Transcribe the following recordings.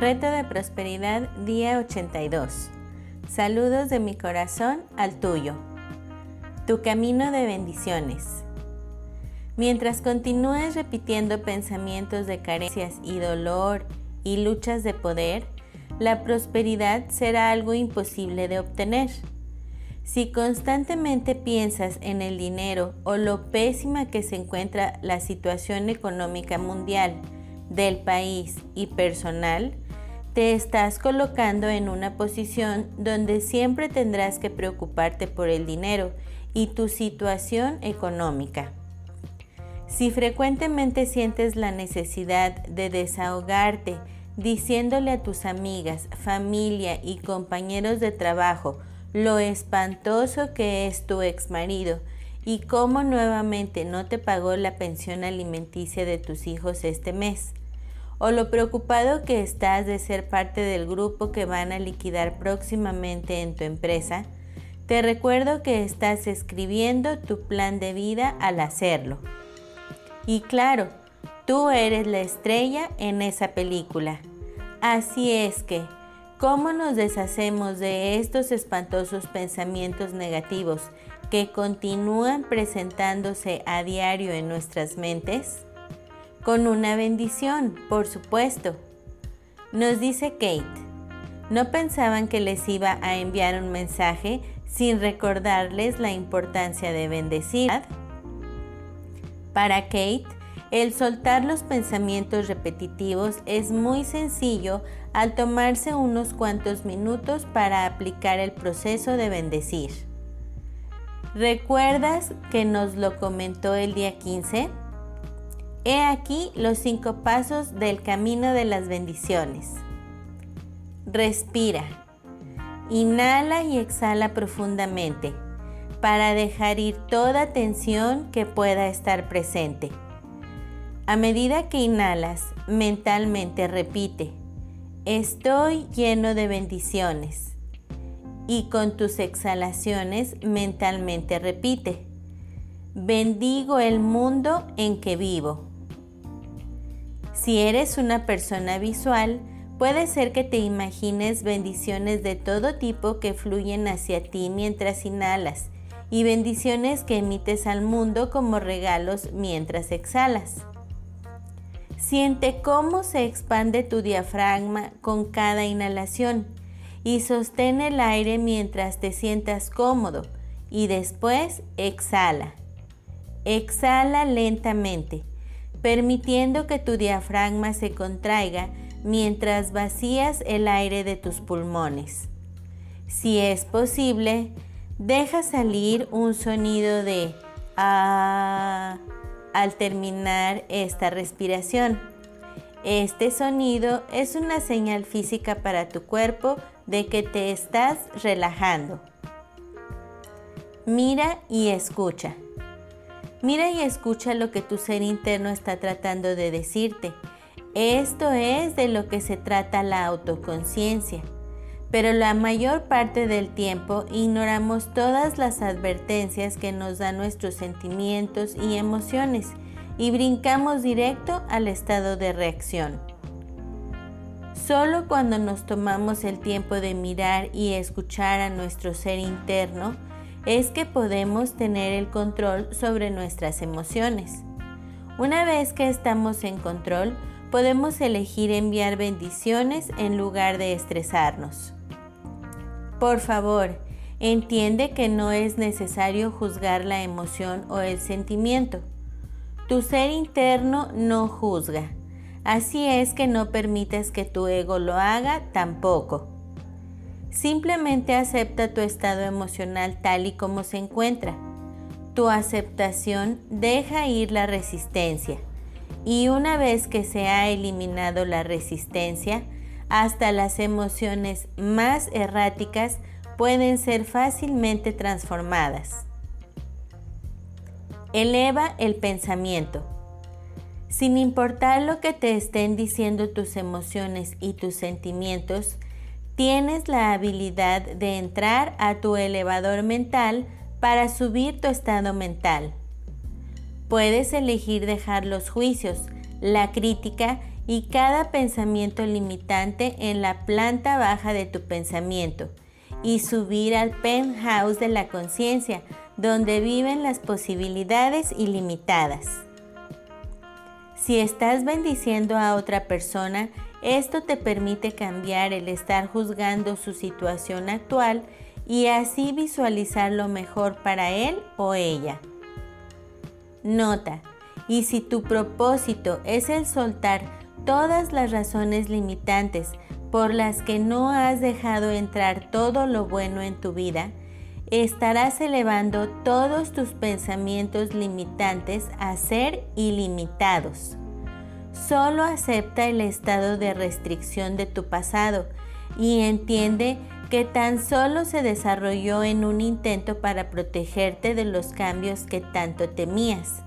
Reto de Prosperidad, día 82. Saludos de mi corazón al tuyo. Tu camino de bendiciones. Mientras continúes repitiendo pensamientos de carencias y dolor y luchas de poder, la prosperidad será algo imposible de obtener. Si constantemente piensas en el dinero o lo pésima que se encuentra la situación económica mundial, del país y personal, te estás colocando en una posición donde siempre tendrás que preocuparte por el dinero y tu situación económica. Si frecuentemente sientes la necesidad de desahogarte diciéndole a tus amigas, familia y compañeros de trabajo lo espantoso que es tu ex marido y cómo nuevamente no te pagó la pensión alimenticia de tus hijos este mes, o lo preocupado que estás de ser parte del grupo que van a liquidar próximamente en tu empresa, te recuerdo que estás escribiendo tu plan de vida al hacerlo. Y claro, tú eres la estrella en esa película. Así es que, ¿cómo nos deshacemos de estos espantosos pensamientos negativos que continúan presentándose a diario en nuestras mentes? Con una bendición, por supuesto. Nos dice Kate, no pensaban que les iba a enviar un mensaje sin recordarles la importancia de bendecir. Para Kate, el soltar los pensamientos repetitivos es muy sencillo al tomarse unos cuantos minutos para aplicar el proceso de bendecir. ¿Recuerdas que nos lo comentó el día 15? He aquí los cinco pasos del camino de las bendiciones. Respira. Inhala y exhala profundamente para dejar ir toda tensión que pueda estar presente. A medida que inhalas, mentalmente repite, estoy lleno de bendiciones. Y con tus exhalaciones mentalmente repite, bendigo el mundo en que vivo. Si eres una persona visual, puede ser que te imagines bendiciones de todo tipo que fluyen hacia ti mientras inhalas y bendiciones que emites al mundo como regalos mientras exhalas. Siente cómo se expande tu diafragma con cada inhalación y sostén el aire mientras te sientas cómodo y después exhala. Exhala lentamente permitiendo que tu diafragma se contraiga mientras vacías el aire de tus pulmones. Si es posible, deja salir un sonido de ah al terminar esta respiración. Este sonido es una señal física para tu cuerpo de que te estás relajando. Mira y escucha. Mira y escucha lo que tu ser interno está tratando de decirte. Esto es de lo que se trata la autoconciencia. Pero la mayor parte del tiempo ignoramos todas las advertencias que nos dan nuestros sentimientos y emociones y brincamos directo al estado de reacción. Solo cuando nos tomamos el tiempo de mirar y escuchar a nuestro ser interno, es que podemos tener el control sobre nuestras emociones. Una vez que estamos en control, podemos elegir enviar bendiciones en lugar de estresarnos. Por favor, entiende que no es necesario juzgar la emoción o el sentimiento. Tu ser interno no juzga. Así es que no permitas que tu ego lo haga tampoco. Simplemente acepta tu estado emocional tal y como se encuentra. Tu aceptación deja ir la resistencia y una vez que se ha eliminado la resistencia, hasta las emociones más erráticas pueden ser fácilmente transformadas. Eleva el pensamiento. Sin importar lo que te estén diciendo tus emociones y tus sentimientos, tienes la habilidad de entrar a tu elevador mental para subir tu estado mental. Puedes elegir dejar los juicios, la crítica y cada pensamiento limitante en la planta baja de tu pensamiento y subir al penthouse de la conciencia, donde viven las posibilidades ilimitadas. Si estás bendiciendo a otra persona, esto te permite cambiar el estar juzgando su situación actual y así visualizar lo mejor para él o ella. Nota, y si tu propósito es el soltar todas las razones limitantes por las que no has dejado entrar todo lo bueno en tu vida, estarás elevando todos tus pensamientos limitantes a ser ilimitados. Solo acepta el estado de restricción de tu pasado y entiende que tan solo se desarrolló en un intento para protegerte de los cambios que tanto temías.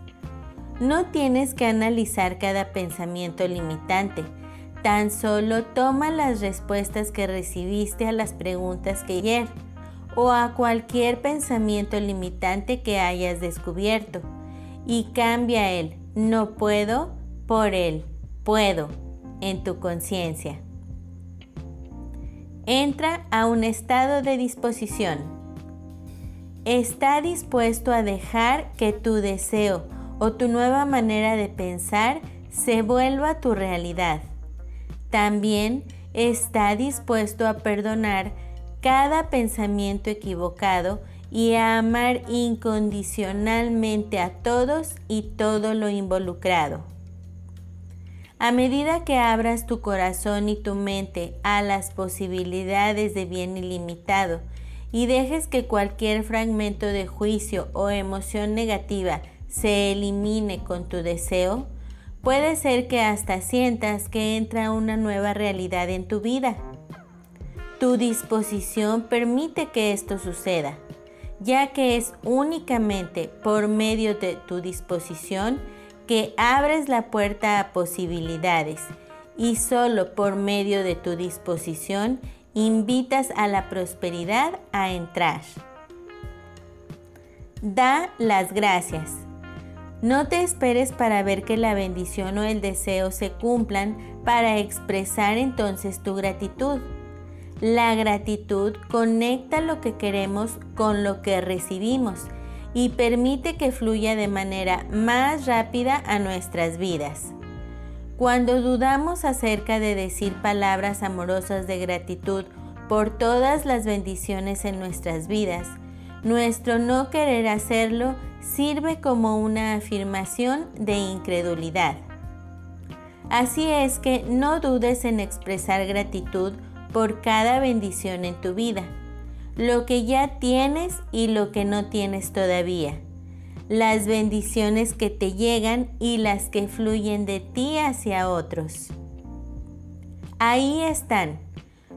No tienes que analizar cada pensamiento limitante, tan solo toma las respuestas que recibiste a las preguntas que ayer o a cualquier pensamiento limitante que hayas descubierto y cambia el no puedo por el puedo en tu conciencia. Entra a un estado de disposición. Está dispuesto a dejar que tu deseo o tu nueva manera de pensar se vuelva tu realidad. También está dispuesto a perdonar cada pensamiento equivocado y a amar incondicionalmente a todos y todo lo involucrado. A medida que abras tu corazón y tu mente a las posibilidades de bien ilimitado y dejes que cualquier fragmento de juicio o emoción negativa se elimine con tu deseo, puede ser que hasta sientas que entra una nueva realidad en tu vida. Tu disposición permite que esto suceda, ya que es únicamente por medio de tu disposición que abres la puerta a posibilidades y solo por medio de tu disposición invitas a la prosperidad a entrar. Da las gracias. No te esperes para ver que la bendición o el deseo se cumplan para expresar entonces tu gratitud. La gratitud conecta lo que queremos con lo que recibimos y permite que fluya de manera más rápida a nuestras vidas. Cuando dudamos acerca de decir palabras amorosas de gratitud por todas las bendiciones en nuestras vidas, nuestro no querer hacerlo sirve como una afirmación de incredulidad. Así es que no dudes en expresar gratitud por cada bendición en tu vida, lo que ya tienes y lo que no tienes todavía, las bendiciones que te llegan y las que fluyen de ti hacia otros. Ahí están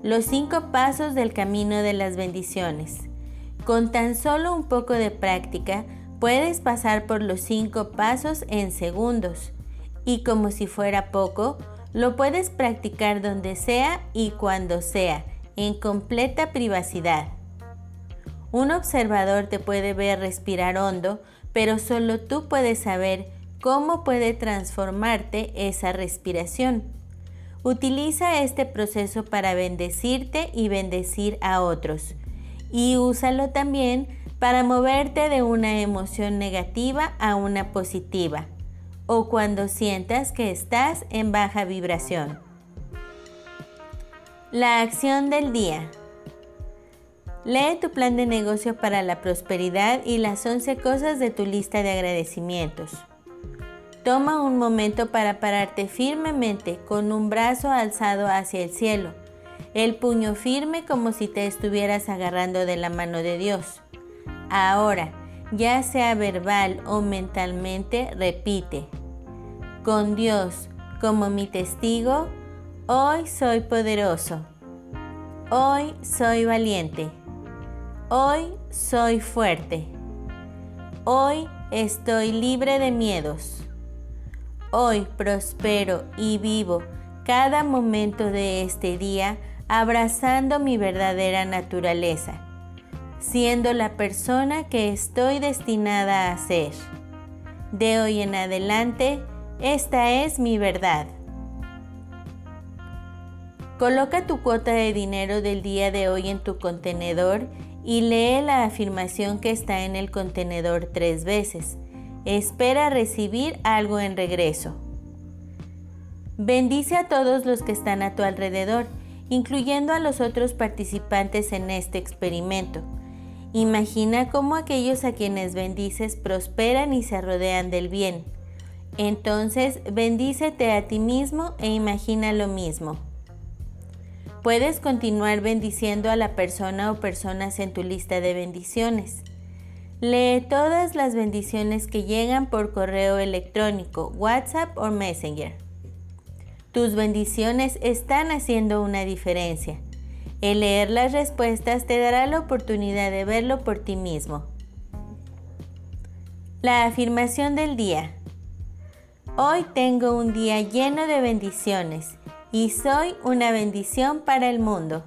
los cinco pasos del camino de las bendiciones. Con tan solo un poco de práctica, puedes pasar por los cinco pasos en segundos y como si fuera poco, lo puedes practicar donde sea y cuando sea, en completa privacidad. Un observador te puede ver respirar hondo, pero solo tú puedes saber cómo puede transformarte esa respiración. Utiliza este proceso para bendecirte y bendecir a otros y úsalo también para moverte de una emoción negativa a una positiva o cuando sientas que estás en baja vibración. La acción del día. Lee tu plan de negocio para la prosperidad y las 11 cosas de tu lista de agradecimientos. Toma un momento para pararte firmemente con un brazo alzado hacia el cielo el puño firme como si te estuvieras agarrando de la mano de Dios. Ahora, ya sea verbal o mentalmente, repite, con Dios como mi testigo, hoy soy poderoso, hoy soy valiente, hoy soy fuerte, hoy estoy libre de miedos, hoy prospero y vivo cada momento de este día abrazando mi verdadera naturaleza, siendo la persona que estoy destinada a ser. De hoy en adelante, esta es mi verdad. Coloca tu cuota de dinero del día de hoy en tu contenedor y lee la afirmación que está en el contenedor tres veces. Espera recibir algo en regreso. Bendice a todos los que están a tu alrededor, incluyendo a los otros participantes en este experimento. Imagina cómo aquellos a quienes bendices prosperan y se rodean del bien. Entonces, bendícete a ti mismo e imagina lo mismo. Puedes continuar bendiciendo a la persona o personas en tu lista de bendiciones. Lee todas las bendiciones que llegan por correo electrónico, WhatsApp o Messenger. Tus bendiciones están haciendo una diferencia. El leer las respuestas te dará la oportunidad de verlo por ti mismo. La afirmación del día. Hoy tengo un día lleno de bendiciones y soy una bendición para el mundo.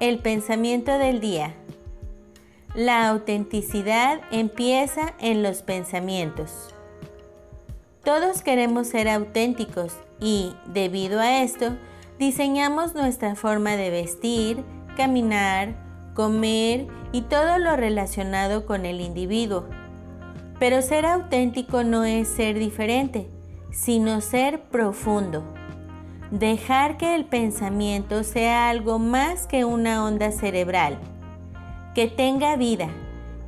El pensamiento del día. La autenticidad empieza en los pensamientos. Todos queremos ser auténticos y, debido a esto, diseñamos nuestra forma de vestir, caminar, comer y todo lo relacionado con el individuo. Pero ser auténtico no es ser diferente, sino ser profundo. Dejar que el pensamiento sea algo más que una onda cerebral, que tenga vida,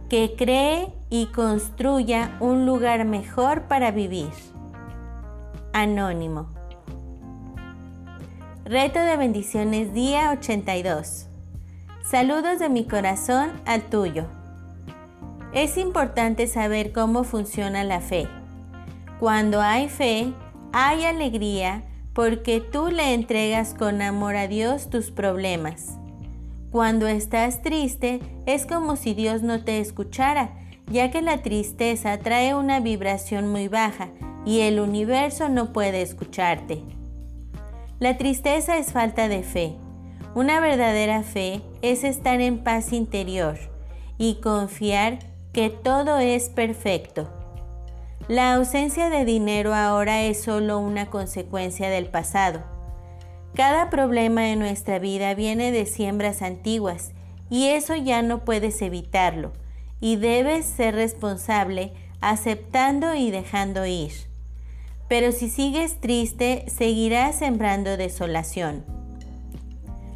que cree y construya un lugar mejor para vivir. Anónimo. Reto de bendiciones día 82. Saludos de mi corazón al tuyo. Es importante saber cómo funciona la fe. Cuando hay fe, hay alegría porque tú le entregas con amor a Dios tus problemas. Cuando estás triste, es como si Dios no te escuchara, ya que la tristeza trae una vibración muy baja y el universo no puede escucharte. La tristeza es falta de fe. Una verdadera fe es estar en paz interior y confiar que todo es perfecto. La ausencia de dinero ahora es solo una consecuencia del pasado. Cada problema en nuestra vida viene de siembras antiguas y eso ya no puedes evitarlo y debes ser responsable aceptando y dejando ir. Pero si sigues triste, seguirás sembrando desolación.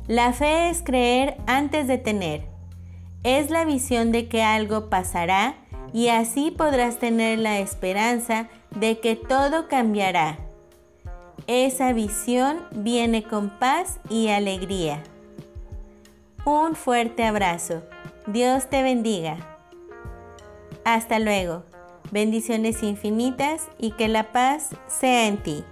La fe es creer antes de tener. Es la visión de que algo pasará y así podrás tener la esperanza de que todo cambiará. Esa visión viene con paz y alegría. Un fuerte abrazo. Dios te bendiga. Hasta luego. Bendiciones infinitas y que la paz sea en ti.